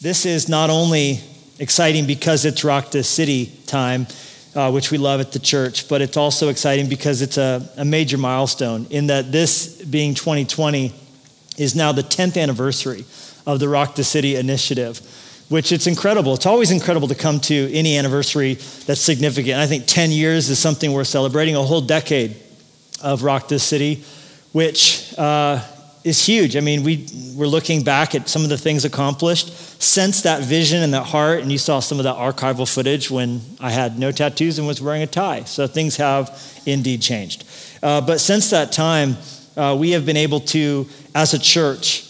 This is not only exciting because it's Rock the City time, uh, which we love at the church, but it's also exciting because it's a, a major milestone in that this being 2020 is now the 10th anniversary of the Rock the City initiative, which it's incredible. It's always incredible to come to any anniversary that's significant. I think 10 years is something we're celebrating, a whole decade of Rock the City, which uh, is huge. I mean, we, we're looking back at some of the things accomplished since that vision and that heart, and you saw some of that archival footage when I had no tattoos and was wearing a tie. So things have indeed changed. Uh, but since that time, uh, we have been able to, as a church,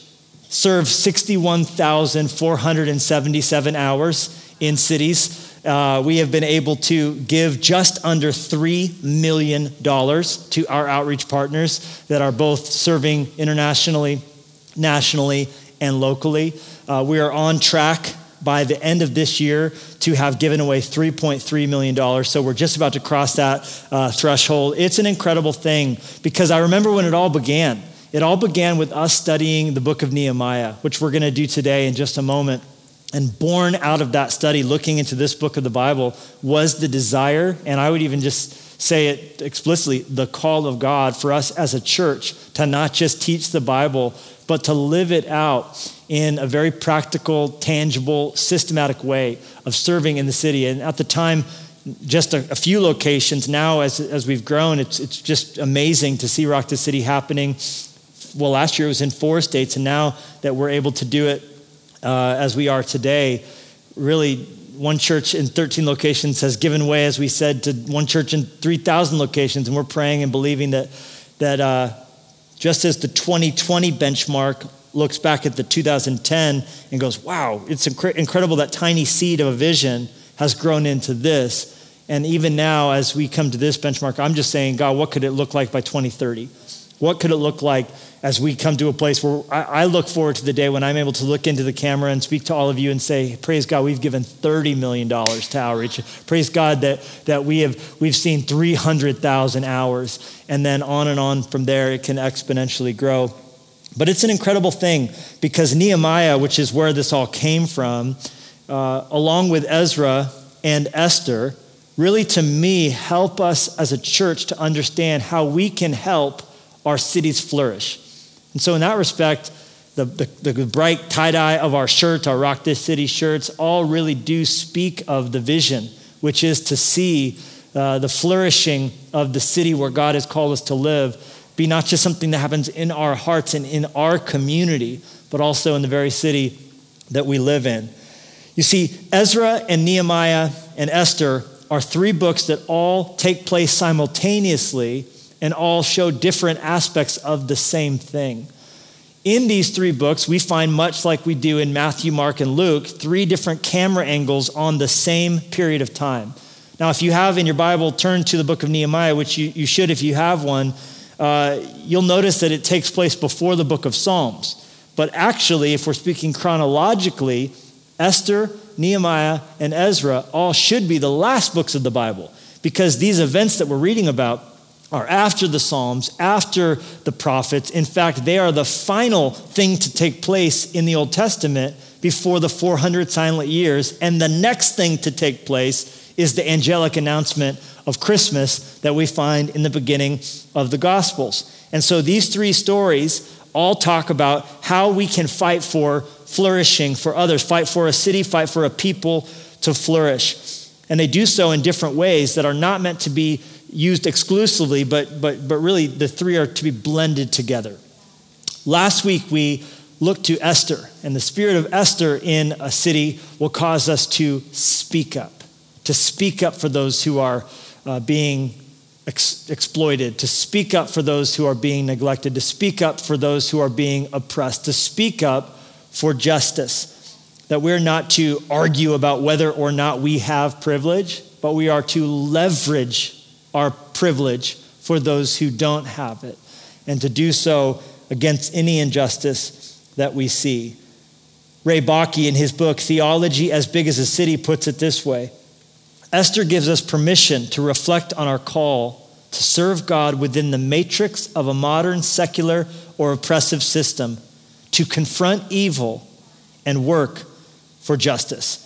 serve 61,477 hours in cities. Uh, we have been able to give just under $3 million to our outreach partners that are both serving internationally, nationally, and locally. Uh, we are on track by the end of this year to have given away $3.3 million. So we're just about to cross that uh, threshold. It's an incredible thing because I remember when it all began. It all began with us studying the book of Nehemiah, which we're going to do today in just a moment. And born out of that study, looking into this book of the Bible, was the desire, and I would even just say it explicitly the call of God for us as a church to not just teach the Bible, but to live it out in a very practical, tangible, systematic way of serving in the city. And at the time, just a, a, few locations. Now, as, as we've grown, it's, it's just amazing to see Rock the City happening. Well, last year it was in four states, and now that we're able to do it uh, as we are today, really, one church in 13 locations has given way, as we said, to one church in 3,000 locations, and we're praying and believing that, that uh, just as the 2020 benchmark looks back at the 2010 and goes, wow, it's inc- incredible that tiny seed of a vision has grown into this. And even now, as we come to this benchmark, I'm just saying, God, what could it look like by 2030? What could it look like as we come to a place where I, look forward to the day when I'm able to look into the camera and speak to all of you and say, Praise God, we've given $30 million to outreach. Praise God that, that we have, we've seen 300,000 hours. And then on and on from there, it can exponentially grow. But it's an incredible thing because Nehemiah, which is where this all came from, uh, along with Ezra and Esther, really to me help us as a church to understand how we can help our cities flourish. And so, in that respect, the, the, the bright tie dye of our shirts, our Rock This City shirts, all really do speak of the vision, which is to see uh, the flourishing of the city where God has called us to live be not just something that happens in our hearts and in our community, but also in the very city that we live in. You see, Ezra and Nehemiah and Esther are three books that all take place simultaneously and all show different aspects of the same thing. In these three books, we find much like we do in Matthew, Mark, and Luke, three different camera angles on the same period of time. Now, if you have in your Bible, turn to the book of Nehemiah, which you, you should if you have one uh, you'll notice that it takes place before the book of Psalms. But actually, if we're speaking chronologically, Esther, Nehemiah, and Ezra all should be the last books of the Bible because these events that we're reading about are after the Psalms, after the prophets. In fact, they are the final thing to take place in the Old Testament before the 400 silent years. And the next thing to take place is the angelic announcement of Christmas that we find in the beginning of the Gospels. And so these three stories all talk about how we can fight for flourishing for others, fight for a city, fight for a people to flourish. And they do so in different ways that are not meant to be used exclusively, but, but, but really the three are to be blended together. Last week we looked to Esther, and the spirit of Esther in a city will cause us to speak up, to speak up for those who are uh, being ex- exploited, to speak up for those who are being neglected, to speak up for those who are being oppressed, to speak up for justice. That we're not to argue about whether or not we have privilege, but we are to leverage our privilege for those who don't have it, and to do so against any injustice that we see. Ray Bakke, in his book, Theology as Big as a City, puts it this way Esther gives us permission to reflect on our call to serve God within the matrix of a modern secular or oppressive system, to confront evil and work for justice.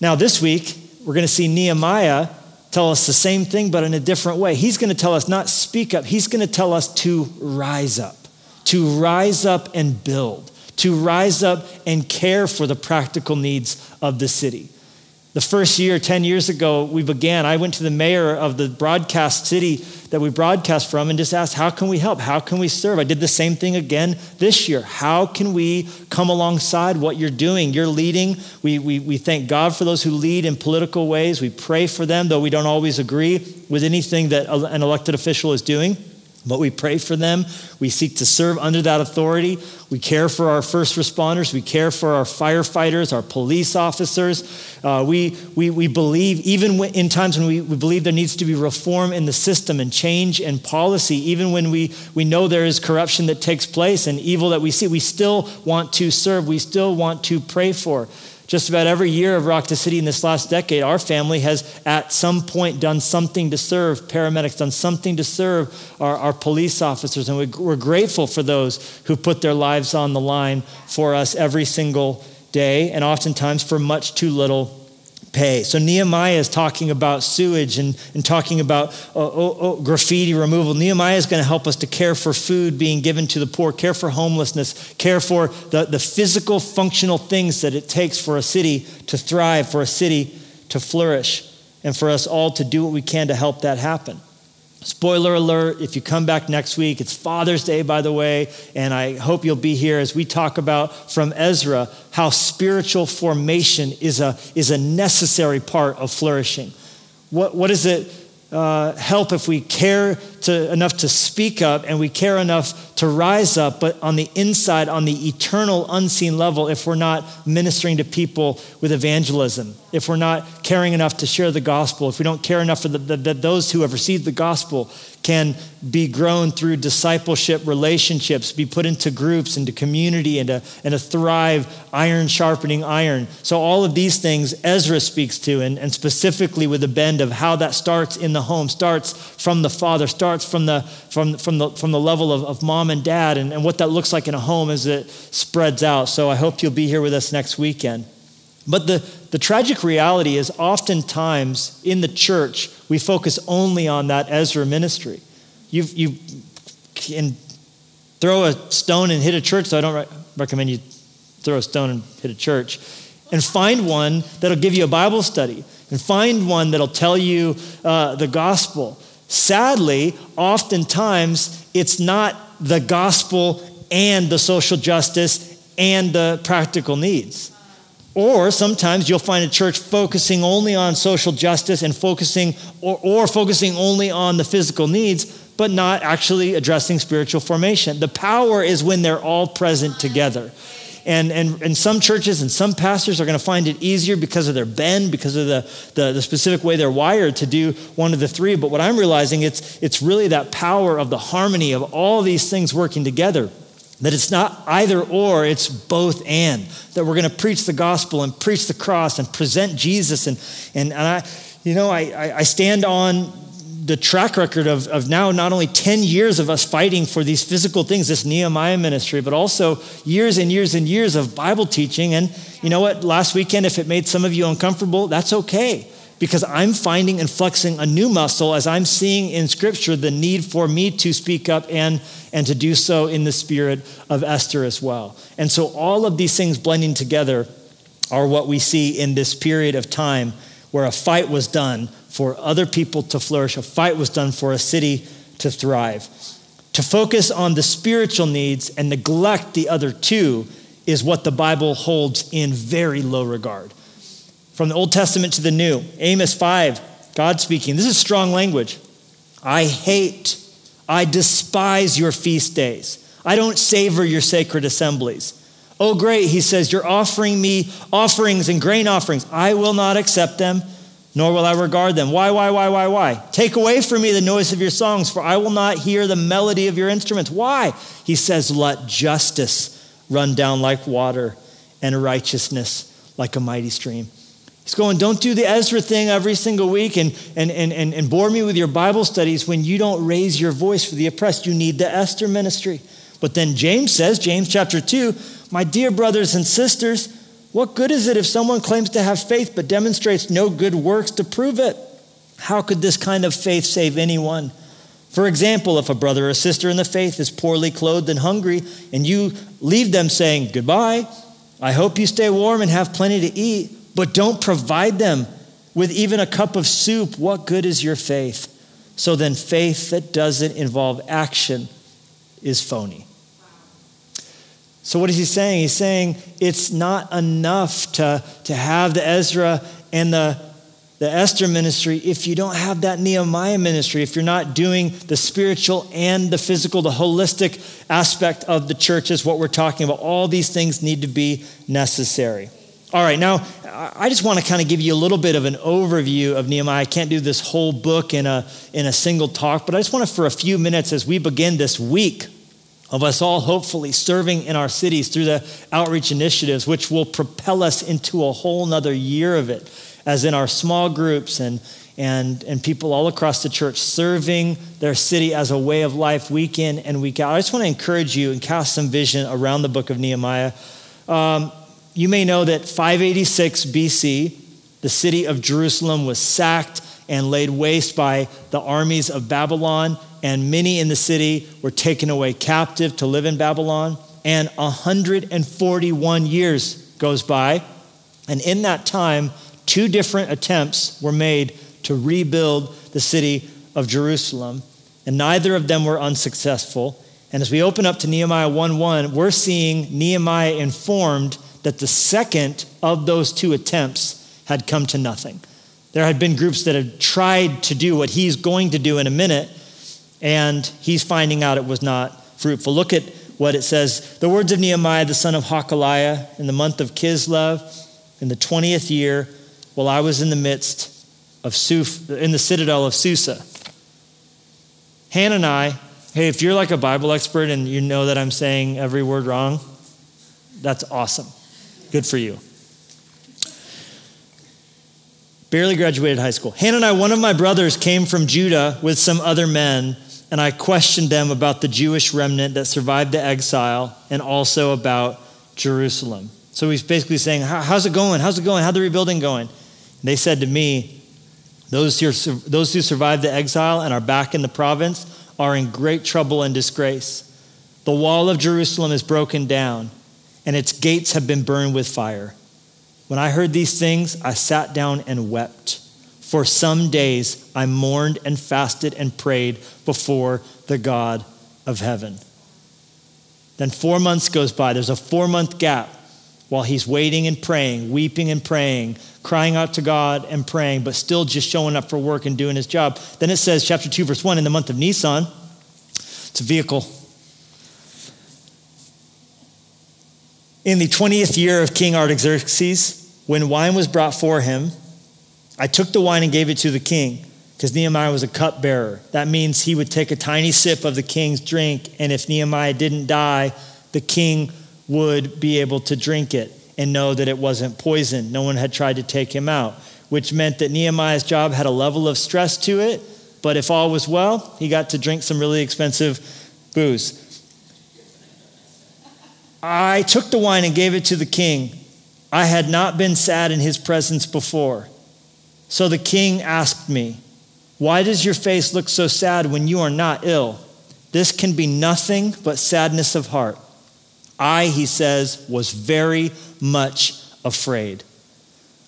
Now, this week, we're going to see Nehemiah tell us the same thing, but in a different way. He's going to tell us not speak up, he's going to tell us to rise up, to rise up and build, to rise up and care for the practical needs of the city. The first year, 10 years ago, we began. I went to the mayor of the broadcast city that we broadcast from and just ask, How can we help? How can we serve? I did the same thing again this year. How can we come alongside what you're doing? You're leading. We, we, we thank God for those who lead in political ways. We pray for them, though we don't always agree with anything that an elected official is doing. But we pray for them. We seek to serve under that authority. We care for our first responders. We care for our firefighters, our police officers. Uh, we, we, we believe, even in times when we, we believe there needs to be reform in the system and change in policy, even when we, we know there is corruption that takes place and evil that we see, we still want to serve. We still want to pray for. Just about every year of Rock the City in this last decade, our family has at some point done something to serve paramedics, done something to serve our, our police officers. And we, we're grateful for those who put their lives on the line for us every single day, and oftentimes for much too little pay. So Nehemiah is talking about sewage and, and talking about uh, oh, oh, graffiti removal. Nehemiah is going to help us to care for food being given to the poor, care for homelessness, care for the, the physical, functional things that it takes for a city to thrive, for a city to flourish, and for us all to do what we can to help that happen. Spoiler alert, if you come back next week, it's Father's Day, by the way, and I hope you'll be here as we talk about from Ezra how spiritual formation is a, is a necessary part of flourishing. What, what is it uh, help if we care to, enough to speak up and we care enough to rise up, but on the inside, on the eternal, unseen level, if we're not ministering to people with evangelism, if we're not caring enough to share the gospel, if we don't care enough the, those who have received the gospel can be grown through discipleship relationships, be put into groups, into community, and to, and to thrive, iron sharpening iron. So, all of these things Ezra speaks to, and, and specifically with the bend of how that starts in the home, starts from the father, starts from the, from, from the, from the level of, of mom and dad, and, and what that looks like in a home as it spreads out. So, I hope you'll be here with us next weekend. But the, the tragic reality is oftentimes in the church, we focus only on that Ezra ministry. You, you can throw a stone and hit a church, so I don't re- recommend you throw a stone and hit a church. And find one that'll give you a Bible study, and find one that'll tell you uh, the gospel. Sadly, oftentimes it's not the gospel and the social justice and the practical needs. Or sometimes you'll find a church focusing only on social justice and focusing, or, or focusing only on the physical needs, but not actually addressing spiritual formation. The power is when they're all present together. And, and, and some churches and some pastors are going to find it easier because of their bend, because of the, the, the, specific way they're wired to do one of the three. But what I'm realizing, it's, it's really that power of the harmony of all these things working together. That it's not either or, it's both and. That we're going to preach the gospel and preach the cross and present Jesus. And, and, and I, you know, I, I stand on the track record of, of now not only 10 years of us fighting for these physical things, this Nehemiah ministry, but also years and years and years of Bible teaching. And you know what? Last weekend, if it made some of you uncomfortable, that's okay because I'm finding and flexing a new muscle as I'm seeing in Scripture the need for me to speak up and, and to do so in the spirit of Esther as well. And so all of these things blending together are what we see in this period of time where a fight was done for other people to flourish, a fight was done for a city to thrive. To focus on the spiritual needs and neglect the other two is what the Bible holds in very low regard. From the Old Testament to the New, Amos 5, God speaking. This is strong language. I hate, I despise your feast days. I don't savor your sacred assemblies. Oh, great, he says, you're offering me offerings and grain offerings. I will not accept them, nor will I regard them. Why, why, why, why, why? Take away from me the noise of your songs, for I will not hear the melody of your instruments. Why? He says, let justice run down like water and righteousness like a mighty stream. He's going, don't do the Ezra thing every single week and, and, and, and, and bore me with your Bible studies when you don't raise your voice for the oppressed. You need the Esther ministry. But then James says, James chapter 2, my dear brothers and sisters, What good is it if someone claims to have faith but demonstrates no good works to prove it? How could this kind of faith save anyone? For example, if a brother or sister in the faith is poorly clothed and hungry, and you leave them saying, Goodbye, I hope you stay warm and have plenty to eat, but don't provide them with even a cup of soup, what good is your faith? So then, faith that doesn't involve action is phony. So, what is he saying? He's saying it's not enough to, to have the Ezra and the, the Esther ministry if you don't have that Nehemiah ministry, if you're not doing the spiritual and the physical, the holistic aspect of the church, is what we're talking about. All these things need to be necessary. All right, now I just want to kind of give you a little bit of an overview of Nehemiah. I can't do this whole book in a, in a single talk, but I just want to, for a few minutes, as we begin this week of us all hopefully serving in our cities through the outreach initiatives, which will propel us into a whole nother year of it, as in our small groups and, and, and people all across the church serving their city as a way of life week in and week out. I just want to encourage you and cast some vision around the book of Nehemiah. Um, you may know that 586 BC, the city of Jerusalem was sacked and laid waste by the armies of Babylon and many in the city were taken away captive to live in Babylon. And 141 years goes by, and in that time, two different attempts were made to rebuild the city of Jerusalem, and neither of them were unsuccessful. And as we open up to Nehemiah 1:1, we're seeing Nehemiah informed that the second of those two attempts had come to nothing. There had been groups that had tried to do what he's going to do in a minute, and he's finding out it was not fruitful. Look at what it says The words of Nehemiah, the son of Hakaliah, in the month of Kislev, in the 20th year, while I was in the midst of Suf, in the citadel of Susa. Hanani. hey, if you're like a Bible expert and you know that I'm saying every word wrong, that's awesome. Good for you. Barely graduated high school. Hanani, one of my brothers, came from Judah with some other men and I questioned them about the Jewish remnant that survived the exile and also about Jerusalem. So he's basically saying, How's it going? How's it going? How's the rebuilding going? And they said to me, those who, those who survived the exile and are back in the province are in great trouble and disgrace. The wall of Jerusalem is broken down, and its gates have been burned with fire. When I heard these things, I sat down and wept. For some days I mourned and fasted and prayed before the God of heaven. Then four months goes by. There's a four month gap while he's waiting and praying, weeping and praying, crying out to God and praying, but still just showing up for work and doing his job. Then it says, chapter 2, verse 1, in the month of Nisan, it's a vehicle. In the 20th year of King Artaxerxes, when wine was brought for him, I took the wine and gave it to the king because Nehemiah was a cupbearer. That means he would take a tiny sip of the king's drink, and if Nehemiah didn't die, the king would be able to drink it and know that it wasn't poison. No one had tried to take him out, which meant that Nehemiah's job had a level of stress to it, but if all was well, he got to drink some really expensive booze. I took the wine and gave it to the king. I had not been sad in his presence before. So the king asked me, Why does your face look so sad when you are not ill? This can be nothing but sadness of heart. I, he says, was very much afraid.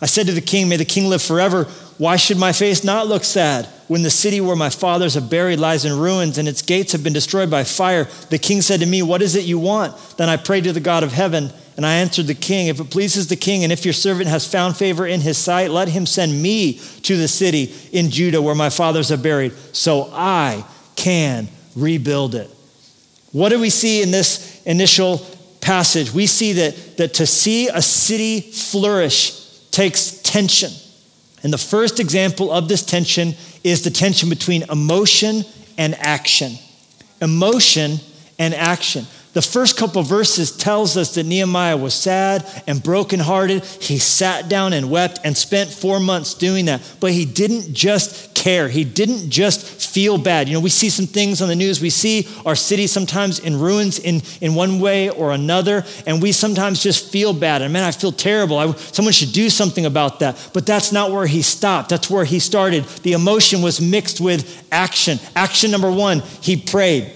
I said to the king, May the king live forever. Why should my face not look sad when the city where my fathers are buried lies in ruins and its gates have been destroyed by fire? The king said to me, What is it you want? Then I prayed to the God of heaven. And I answered the king, If it pleases the king, and if your servant has found favor in his sight, let him send me to the city in Judah where my fathers are buried, so I can rebuild it. What do we see in this initial passage? We see that, that to see a city flourish takes tension. And the first example of this tension is the tension between emotion and action. Emotion and action. The first couple verses tells us that Nehemiah was sad and brokenhearted. He sat down and wept and spent four months doing that. But he didn't just care. He didn't just feel bad. You know, we see some things on the news. We see our city sometimes in ruins in, in one way or another, and we sometimes just feel bad. And man, I feel terrible. I, someone should do something about that. But that's not where he stopped. That's where he started. The emotion was mixed with action. Action number one, he prayed.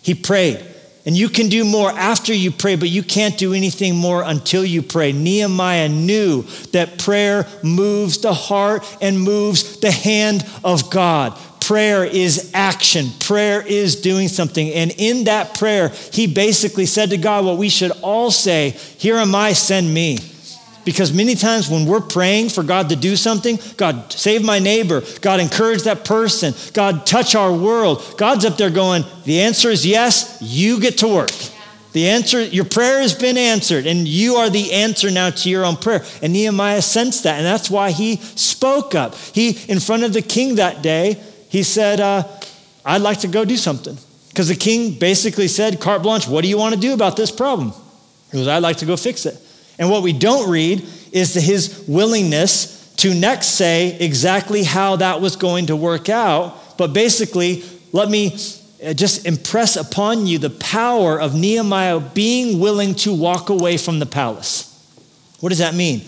He prayed. And you can do more after you pray, but you can't do anything more until you pray. Nehemiah knew that prayer moves the heart and moves the hand of God. Prayer is action. Prayer is doing something. And in that prayer, he basically said to God what we should all say Here am I, send me. Because many times when we're praying for God to do something, God, save my neighbor, God, encourage that person, God, touch our world, God's up there going, the answer is yes, you get to work. The answer, your prayer has been answered, and you are the answer now to your own prayer. And Nehemiah sensed that, and that's why he spoke up. He, in front of the king that day, he said, uh, I'd like to go do something. Because the king basically said, carte blanche, what do you want to do about this problem? He goes, I'd like to go fix it. And what we don't read is his willingness to next say exactly how that was going to work out. But basically, let me uh, just impress upon you the power of Nehemiah being willing to walk away from the palace. What does that mean?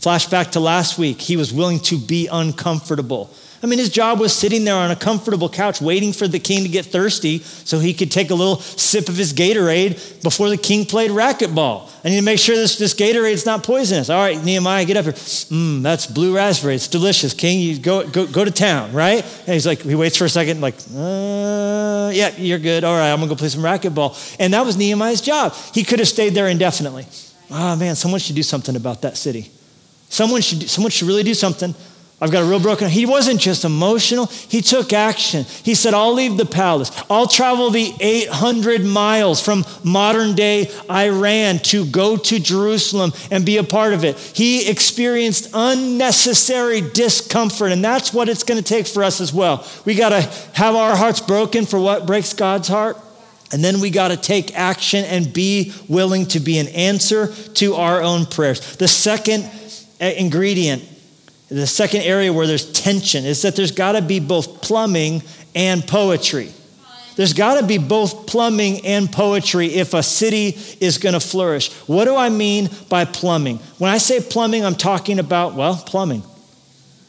Flashback to last week, he was willing to be uncomfortable. I mean, his job was sitting there on a comfortable couch waiting for the king to get thirsty so he could take a little sip of his Gatorade before the king played racquetball. I need to make sure this, this Gatorade's not poisonous. All right, Nehemiah, get up here. Mmm, that's blue raspberry. It's delicious. King, you go, go, go to town, right? And he's like, he waits for a second, like, uh, yeah, you're good. All right, I'm going to go play some racquetball. And that was Nehemiah's job. He could have stayed there indefinitely. Oh, man, someone should do something about that city. Someone should, someone should really do something. I've got a real broken. He wasn't just emotional, he took action. He said, I'll leave the palace. I'll travel the 800 miles from modern day Iran to go to Jerusalem and be a part of it. He experienced unnecessary discomfort, and that's what it's going to take for us as well. We got to have our hearts broken for what breaks God's heart. And then we got to take action and be willing to be an answer to our own prayers. The second uh, ingredient the second area where there's tension is that there's got to be both plumbing and poetry. There's got to be both plumbing and poetry if a city is going to flourish. What do I mean by plumbing? When I say plumbing, I'm talking about, well, plumbing.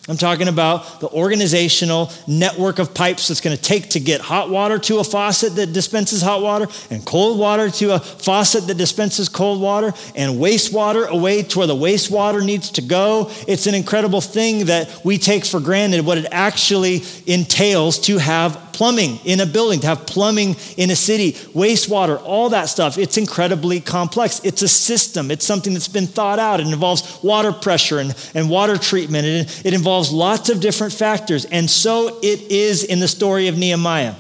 I'm talking about the organizational network of pipes that's going to take to get hot water to a faucet that dispenses hot water, and cold water to a faucet that dispenses cold water, and wastewater away to where the wastewater needs to go. It's an incredible thing that we take for granted what it actually entails to have plumbing in a building, to have plumbing in a city, wastewater, all that stuff. It's incredibly complex. It's a system, it's something that's been thought out. It involves water pressure and, and water treatment, it, it involves lots of different factors. And so it is in the story of Nehemiah.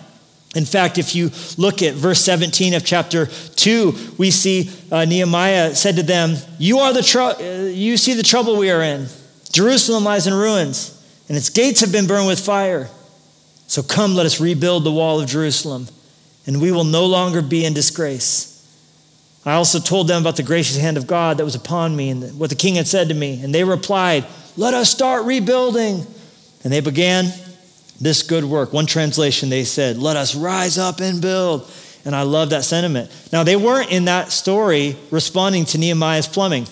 In fact, if you look at verse 17 of chapter 2, we see uh, Nehemiah said to them, You are the tr- uh, you see the trouble we are in. Jerusalem lies in ruins, and its gates have been burned with fire. So come, let us rebuild the wall of Jerusalem, and we will no longer be in disgrace. I also told them about the gracious hand of God that was upon me and what the king had said to me. And they replied, Let us start rebuilding. And they began this good work. One translation, they said, Let us rise up and build. And I love that sentiment. Now, they weren't in that story responding to Nehemiah's plumbing,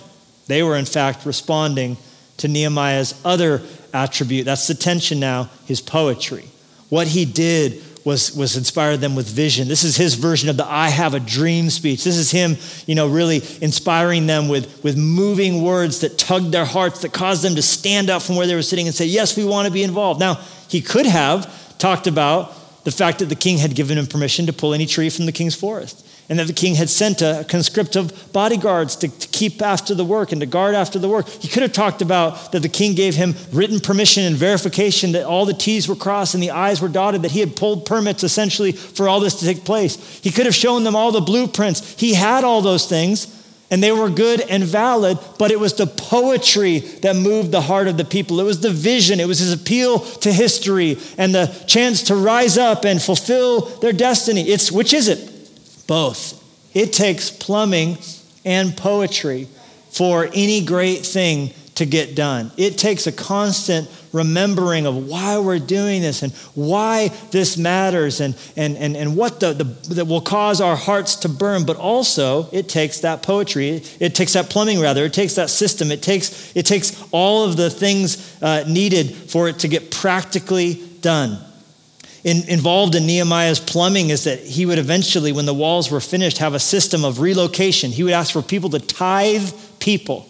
they were, in fact, responding to Nehemiah's other attribute. That's the tension now, his poetry. What he did was, was inspired them with vision. This is his version of the I have a dream speech. This is him, you know, really inspiring them with, with moving words that tugged their hearts, that caused them to stand up from where they were sitting and say, Yes, we want to be involved. Now, he could have talked about the fact that the king had given him permission to pull any tree from the king's forest and that the king had sent a conscript of bodyguards to, to, keep after the work and to guard after the work. He could have talked about that the king gave him written permission and verification that all the T's were crossed and the I's were dotted, that he had pulled permits essentially for all this to take place. He could have shown them all the blueprints. He had all those things. And they were good and valid, but it was the poetry that moved the heart of the people. It was the vision, it was his appeal to history and the chance to rise up and fulfill their destiny. It's which is it? Both. It takes plumbing and poetry for any great thing to get done. It takes a constant remembering of why we're doing this and why this matters and, and, and, and what the, the, that will cause our hearts to burn. But also, it takes that poetry, it, takes that plumbing, rather, it takes that system, it takes, it takes all of the things uh, needed for it to get practically done. In, involved in Nehemiah's plumbing is that he would eventually, when the walls were finished, have a system of relocation. He would ask for people to tithe people.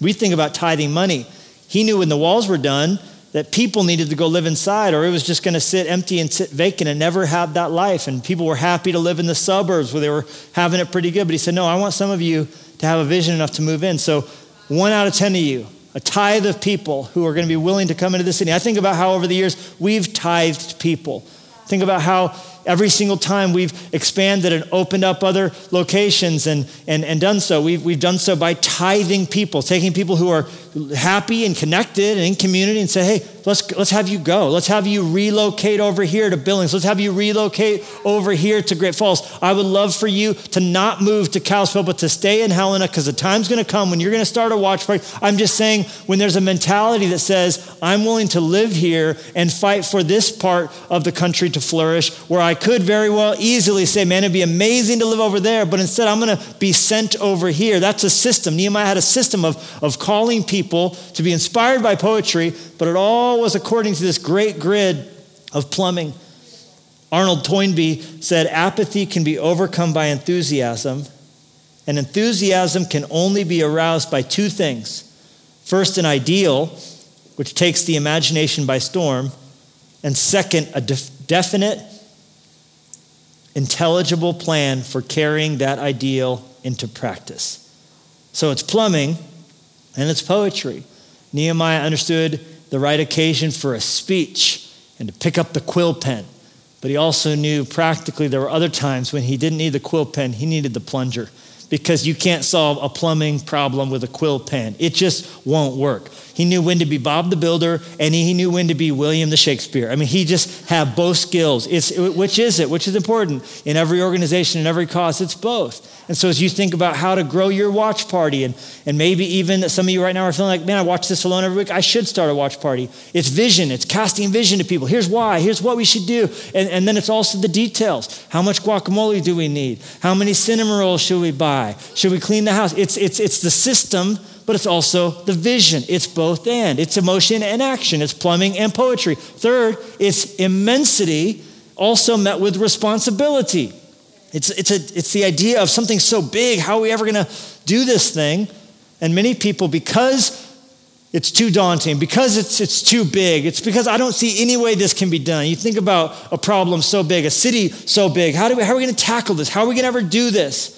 We think about tithing money. He knew when the walls were done that people needed to go live inside, or it was just going to sit empty and sit vacant and never have that life. And people were happy to live in the suburbs where they were having it pretty good. But he said, No, I want some of you to have a vision enough to move in. So, one out of 10 of you, a tithe of people who are going to be willing to come into the city. I think about how over the years we've tithed people. Think about how every single time we've expanded and opened up other locations and, and, and done so, we've, we've done so by tithing people, taking people who are happy and connected and in community and say, hey, let's, let's have you go. Let's have you relocate over here to Billings. Let's have you relocate over here to Great Falls. I would love for you to not move to Kalispell, but to stay in Helena because the time's going to come when you're going to start a watch party. I'm just saying, when there's a mentality that says, I'm willing to live here and fight for this part of the country to flourish, where I could very well easily say, man, it'd be amazing to live over there, but instead I'm going to be sent over here. That's a system. Nehemiah had a system of, of calling people to be inspired by poetry, but it all was according to this great grid of plumbing. Arnold Toynbee said, apathy can be overcome by enthusiasm, and enthusiasm can only be aroused by two things. First, an ideal, which takes the imagination by storm, and second, a def- definite intelligible plan for carrying that ideal into practice. So it's plumbing and it's poetry. Nehemiah understood the right occasion for a speech and to pick up the quill pen. But he also knew practically there were other times when he didn't need the quill pen, he needed the plunger because you can't solve a plumbing problem with a quill pen. It just won't work. He knew when to be Bob the Builder, and he knew when to be William the Shakespeare. I mean, he just had both skills. It's, which is it? Which is important in every organization, in every cause? It's both. And so as you think about how to grow your watch party, and, and maybe even some of you right now are feeling like, man, I watch this alone every week. I should start a watch party. It's vision. It's casting vision to people. Here's why. Here's what we should do. And, and then it's also the details. How much guacamole do we need? How many cinnamon rolls should we buy? Should we clean the house? It's, it's, it's the system, but it's also the vision. It's both and. It's emotion and action. It's plumbing and poetry. Third, it's immensity also met with responsibility. It's, it's, a, it's the idea of something so big. How are we ever going to do this thing? And many people, because it's too daunting, because it's, it's too big, it's because I don't see any way this can be done. You think about a problem so big, a city so big. How, do we, how are we going to tackle this? How are we going to ever do this?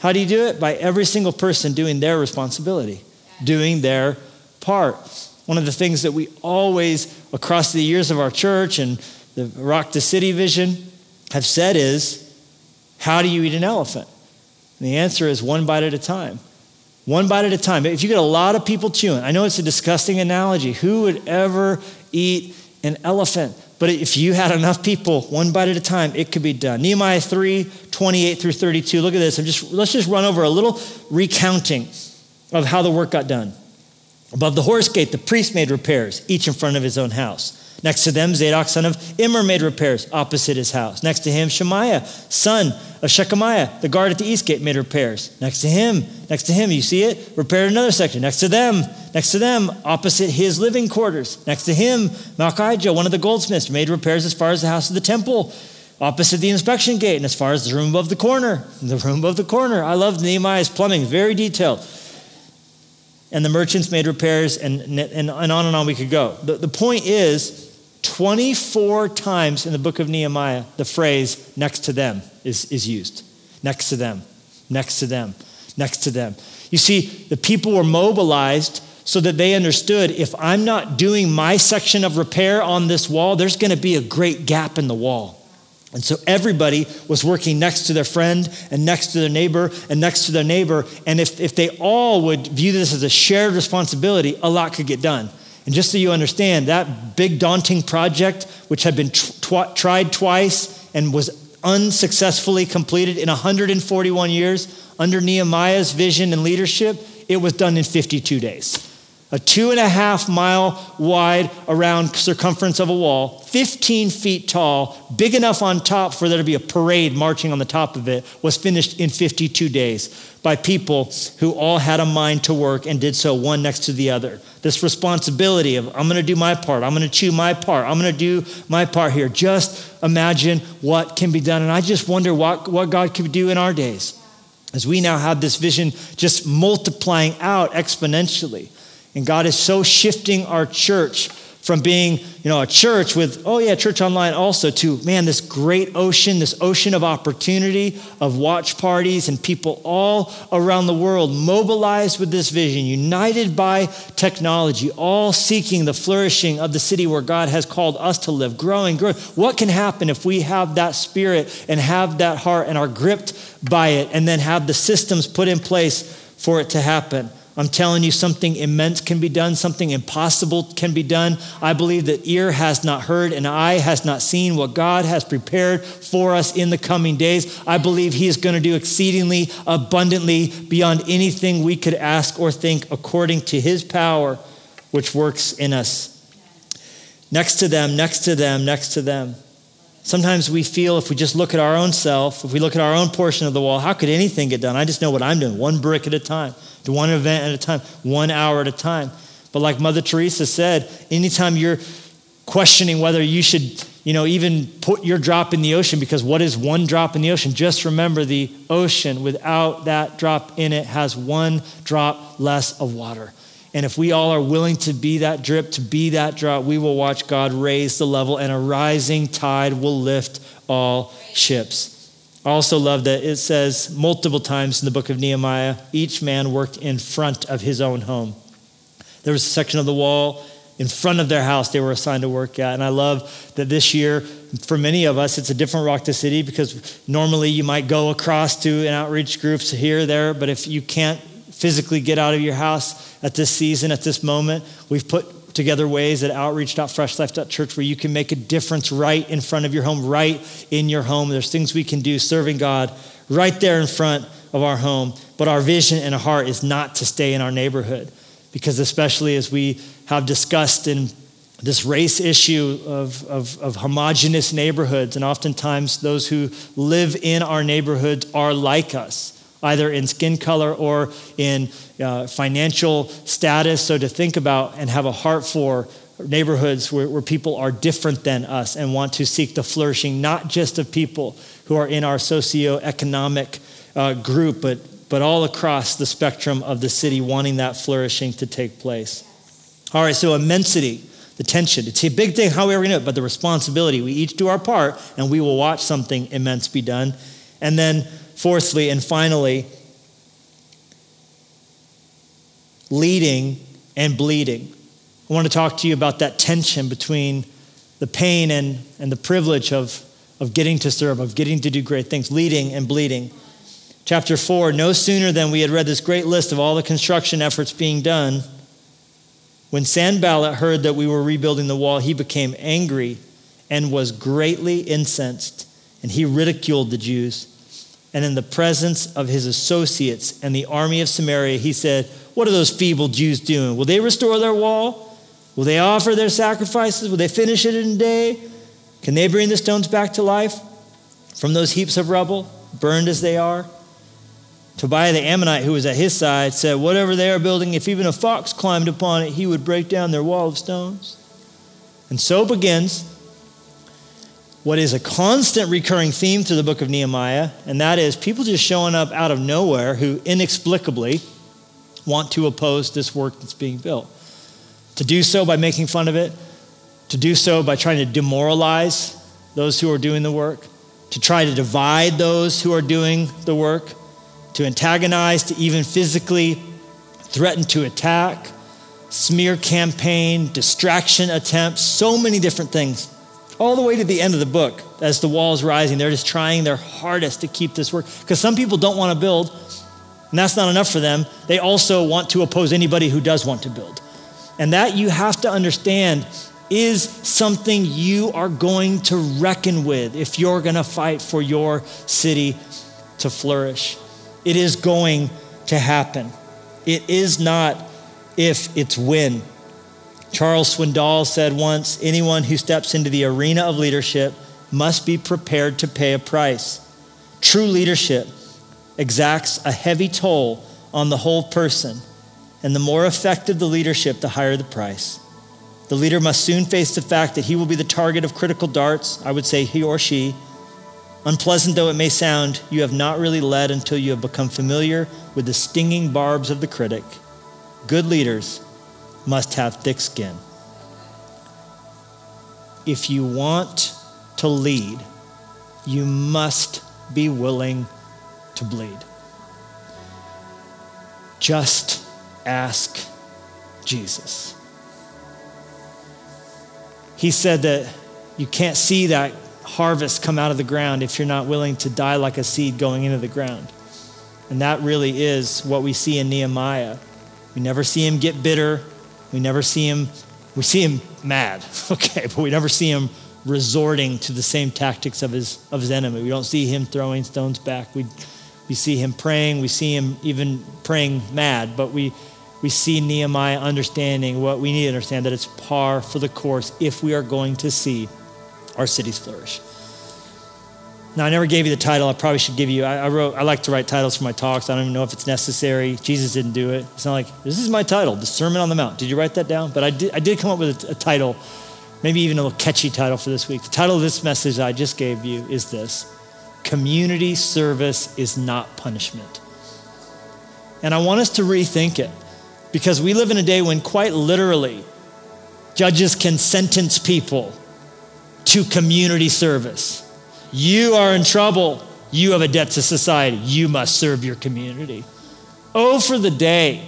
How do you do it? By every single person doing their responsibility, doing their part. One of the things that we always, across the years of our church and the Rock the City vision, have said is how do you eat an elephant? And the answer is one bite at a time. One bite at a time. If you get a lot of people chewing, I know it's a disgusting analogy. Who would ever eat an elephant? But if you had enough people, one bite at a time, it could be done. Nehemiah 3 28 through 32. Look at this. I'm just, let's just run over a little recounting of how the work got done. Above the horse gate, the priest made repairs, each in front of his own house. Next to them, Zadok, son of Immer, made repairs opposite his house. Next to him, Shemaiah, son of Shechemiah, the guard at the east gate, made repairs. Next to him, next to him, you see it, repaired another section. Next to them, next to them, opposite his living quarters. Next to him, Malchijah, one of the goldsmiths, made repairs as far as the house of the temple, opposite the inspection gate, and as far as the room above the corner. The room above the corner. I love Nehemiah's plumbing, very detailed and the merchants made repairs, and, and, and on and on we could go. The, the point is, 24 times in the book of Nehemiah, the phrase next to them is, is used. Next to them, next to them, next to them. You see, the people were mobilized so that they understood if I'm not doing my section of repair on this wall, there's going to be a great gap in the wall. And so everybody was working next to their friend and next to their neighbor and next to their neighbor. And if, if they all would view this as a shared responsibility, a lot could get done. And just so you understand, that big daunting project, which had been tw- tried twice and was unsuccessfully completed in 141 years under Nehemiah's vision and leadership, it was done in 52 days. A two and a half mile wide around circumference of a wall, 15 feet tall, big enough on top for there to be a parade marching on the top of it, was finished in 52 days by people who all had a mind to work and did so one next to the other. This responsibility of, I'm to do my part, I'm to chew my part, I'm to do my part here. Just imagine what can be done. And I just wonder what, what God could do in our days as we now have this vision just multiplying out exponentially. And God is so shifting our church from being, you know, a church with, oh yeah, church online also, to man, this great ocean, this ocean of opportunity, of watch parties, and people all around the world mobilized with this vision, united by technology, all seeking the flourishing of the city where God has called us to live, growing, growing. What can happen if we have that spirit and have that heart and are gripped by it and then have the systems put in place for it to happen? I'm telling you, something immense can be done, something impossible can be done. I believe that ear has not heard and eye has not seen what God has prepared for us in the coming days. I believe He is going to do exceedingly abundantly beyond anything we could ask or think according to His power, which works in us. Next to them, next to them, next to them. Sometimes we feel if we just look at our own self, if we look at our own portion of the wall, how could anything get done? I just know what I'm doing, one brick at a time, one event at a time, one hour at a time. But like Mother Teresa said, anytime you're questioning whether you should, you know, even put your drop in the ocean, because what is one drop in the ocean? Just remember the ocean without that drop in it has one drop less of water. And if we all are willing to be that drip, to be that drop, we will watch God raise the level and a rising tide will lift all ships. I also love that it says multiple times in the book of Nehemiah, each man worked in front of his own home. There was a section of the wall in front of their house they were assigned to work at. And I love that this year, for many of us, it's a different Rock the City because normally you might go across to an outreach groups here, there, but if you can't physically get out of your house at this season, at this moment. We've put together ways at outreach.freshlife.church where you can make a difference right in front of your home, right in your home. There's things we can do serving God right there in front of our home. But our vision and our heart is not to stay in our neighborhood because, especially as we have discussed in this race issue of, of, of, homogenous neighborhoods, and oftentimes those who live in our neighborhoods are like us either in skin color or in uh, financial status. So to think about and have a heart for neighborhoods where, where people are different than us and want to seek the flourishing, not just of people who are in our socioeconomic uh, group, but, but all across the spectrum of the city, wanting that flourishing to take place. All right, so immensity, the tension. It's a big thing how we're going to do it, but the responsibility. We each do our part, and we will watch something immense be done. And then Fourthly and finally, leading and bleeding. I want to talk to you about that tension between the pain and, and the privilege of, of getting to serve, of getting to do great things, leading and bleeding. Chapter 4 No sooner than we had read this great list of all the construction efforts being done, when Sanballat heard that we were rebuilding the wall, he became angry and was greatly incensed, and he ridiculed the Jews and in the presence of his associates and the army of Samaria, he said, What are those feeble Jews doing? Will they restore their wall? Will they offer their sacrifices? Will they finish it in a day? Can they bring the stones back to life from those heaps of rubble, burned as they are? Tobiah the Ammonite, who was at his side, said, Whatever they are building, if even a fox climbed upon it, he would break down their wall of stones. And so begins what is a constant recurring theme through the book of Nehemiah, and that is people just showing up out of nowhere who inexplicably want to oppose this work that's being built. To do so by making fun of it, to do so by trying to demoralize those who are doing the work, to try to divide those who are doing the work, to antagonize, to even physically threaten to attack, smear campaign, distraction attempts, so many different things all the way to the end of the book as the wall is rising. They're just trying their hardest to keep this work. Because some people don't want to build, and that's not enough for them. They also want to oppose anybody who does want to build. And that you have to understand is something you are going to reckon with if you're going to fight for your city to flourish. It is going to happen. It is not if, it's when. Charles Swindoll said once anyone who steps into the arena of leadership must be prepared to pay a price. True leadership exacts a heavy toll on the whole person, and the more effective the leadership, the higher the price. The leader must soon face the fact that he will be the target of critical darts, I would say he or she. Unpleasant though it may sound, you have not really led until you have become familiar with the stinging barbs of the critic. Good leaders must have thick skin. If you want to lead, you must be willing to bleed. Just ask Jesus. He said that you can't see that harvest come out of the ground if you're not willing to die like a seed going into the ground. And that really is what we see in Nehemiah. We never see him get bitter. We never see him, we see him mad, okay, but we never see him resorting to the same tactics of his, of his enemy. We don't see him throwing stones back. We, we see him praying. We see him even praying mad, but we, we see Nehemiah understanding what we need to understand that it's par for the course if we are going to see our cities flourish. Now, I never gave you the title. I probably should give you. I, I, wrote. I like to write titles for my talks. I don't even know if it's necessary. Jesus didn't do it. It's not like this is my title, the Sermon on the Mount. Did you write that down? But I did. I did come up with a, a title, maybe even a little catchy title for this week. The title of this message I just gave you is this: Community service is not punishment. And I want us to rethink it because we live in a day when, quite literally, judges can sentence people to community service. You are in trouble. You have a debt to society. You must serve your community. Oh, for the day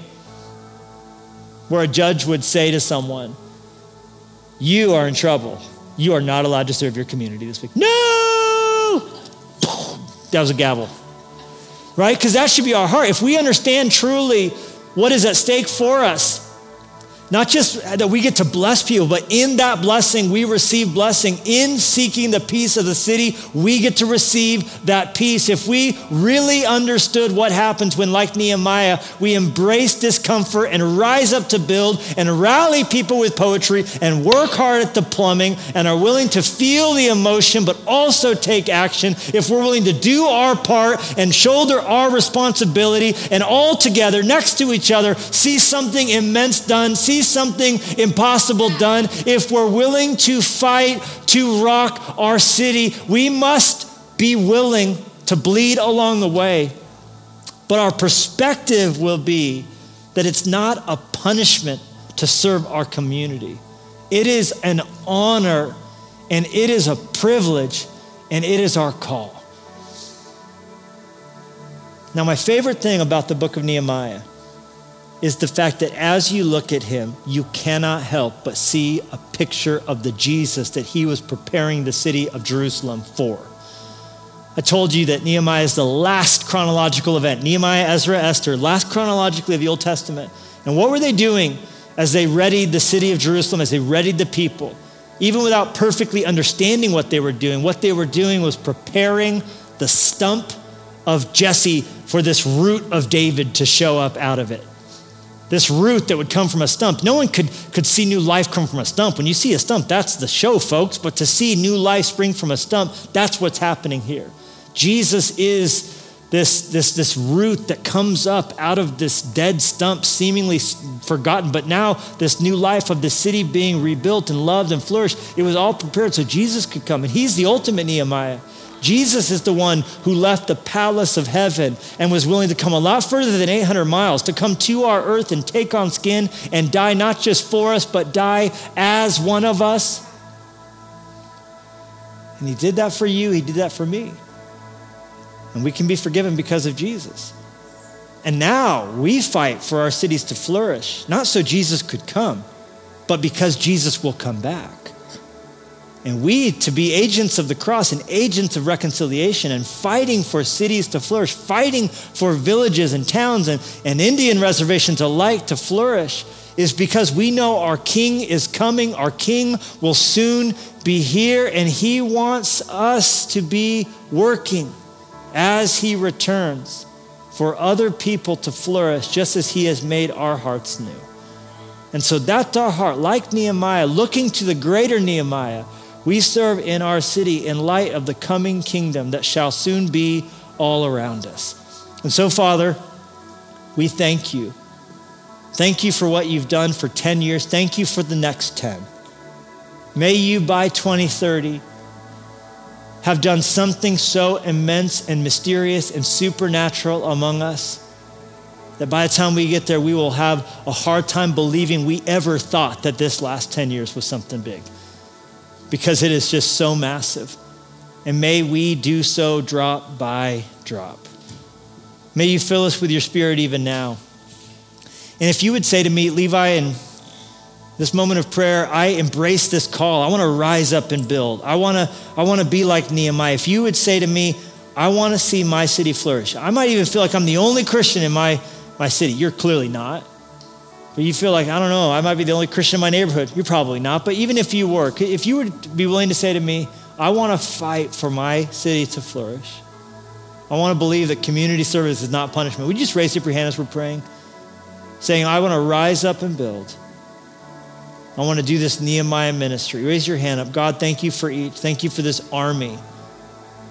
where a judge would say to someone, You are in trouble. You are not allowed to serve your community this week. No! That was a gavel. Right? Because that should be our heart. If we understand truly what is at stake for us, not just that we get to bless people, but in that blessing, we receive blessing. In seeking the peace of the city, we get to receive that peace. If we really understood what happens when, like Nehemiah, we embrace discomfort and rise up to build and rally people with poetry and work hard at the plumbing and are willing to feel the emotion, but also take action, if we're willing to do our part and shoulder our responsibility and all together next to each other see something immense done, see something impossible done, if we're willing to fight to rock our city, we must be willing to bleed along the way. But our perspective will be that it's not a punishment to serve our community. It is an honor and it is a privilege and it is our call. Now, my favorite thing about the book of Nehemiah is the fact that as you look at him, you cannot help but see a picture of the Jesus that he was preparing the city of Jerusalem for. I told you that Nehemiah is the last chronological event. Nehemiah, Ezra, Esther, last chronologically of the Old Testament. And what were they doing as they readied the city of Jerusalem, as they readied the people? Even without perfectly understanding what they were doing, what they were doing was preparing the stump of Jesse for this root of David to show up out of it this root that would come from a stump. No one could, could see new life come from a stump. When you see a stump, that's the show, folks. But to see new life spring from a stump, that's what's happening here. Jesus is this, this, this root that comes up out of this dead stump, seemingly forgotten. But now, this new life of the city being rebuilt and loved and flourished, it was all prepared so Jesus could come. And he's the ultimate Nehemiah. Jesus is the one who left the palace of heaven and was willing to come a lot further than 800 miles to come to our earth and take on skin and die not just for us, but die as one of us. And he did that for you, he did that for me. And we can be forgiven because of Jesus. And now we fight for our cities to flourish, not so Jesus could come, but because Jesus will come back. And we to be agents of the cross and agents of reconciliation and fighting for cities to flourish, fighting for villages and towns and, and Indian reservations alike to flourish is because we know our King is coming. Our King will soon be here, and He wants us to be working as He returns for other people to flourish, just as He has made our hearts new. And so that's our heart, like Nehemiah, looking to the greater Nehemiah. We serve in our city in light of the coming kingdom that shall soon be all around us. And so, Father, we thank you Thank you for what you've done for 10 years. Thank you for the next 10. May you by 2030 have done something so immense and mysterious and supernatural among us that by the time we get there, we will have a hard time believing we ever thought that this last 10 years was something big because it is just so massive. And may we do so drop by drop. May you fill us with your spirit even now. And if you would say to me, Levi, in this moment of prayer, I embrace this call. I want to rise up and build. I want to, I want to be like Nehemiah. If you would say to me, I want to see my city flourish. I might even feel like I'm the only Christian in my, my city. You're clearly not. But you feel like, I don't know, I might be the only Christian in my neighborhood. You're probably not. But even if you were, if you would be willing to say to me, I want to fight for my city to flourish. I want to believe that community service is not punishment. Would you just raise up your hand as we're praying? saying, I want to rise up and build. I want to do this Nehemiah ministry. Raise your hand up. God, thank you for each. Thank you for this army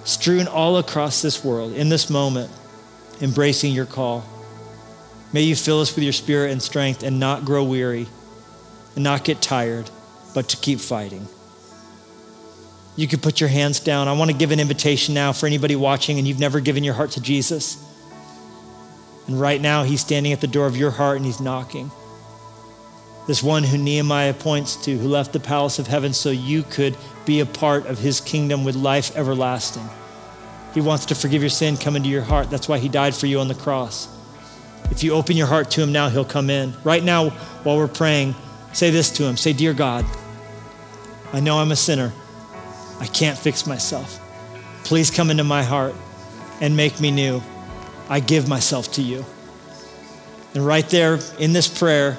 strewn all across this world in this moment, embracing your call. May you fill us with your spirit and strength and not grow weary and not get tired, but to keep fighting. You can put your hands down. I want to give an invitation now for anybody watching and you've never given your heart to Jesus. And right now, he's standing at the door of your heart and he's knocking. This one who Nehemiah points to, who left the palace of heaven so you could be a part of his kingdom with life everlasting. He wants to forgive your sin, come into your heart. That's why he died for you on the cross. If you open your heart to him now, he'll come in. Right now, while we're praying, say this to him Say, Dear God, I know I'm a sinner. I can't fix myself. Please come into my heart and make me new. I give myself to you. And right there in this prayer,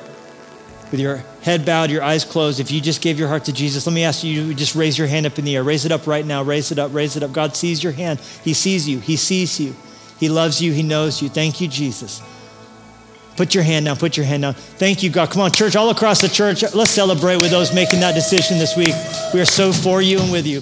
with your head bowed, your eyes closed, if you just gave your heart to Jesus, let me ask you, just raise your hand up in the air. Raise it up right now. Raise it up, raise it up. God sees your hand. He sees you. He sees you. He loves you. He knows you. Thank you, Jesus. Put your hand down. Put your hand down. Thank you, God. Come on, church, all across the church, let's celebrate with those making that decision this week. We are so for you and with you.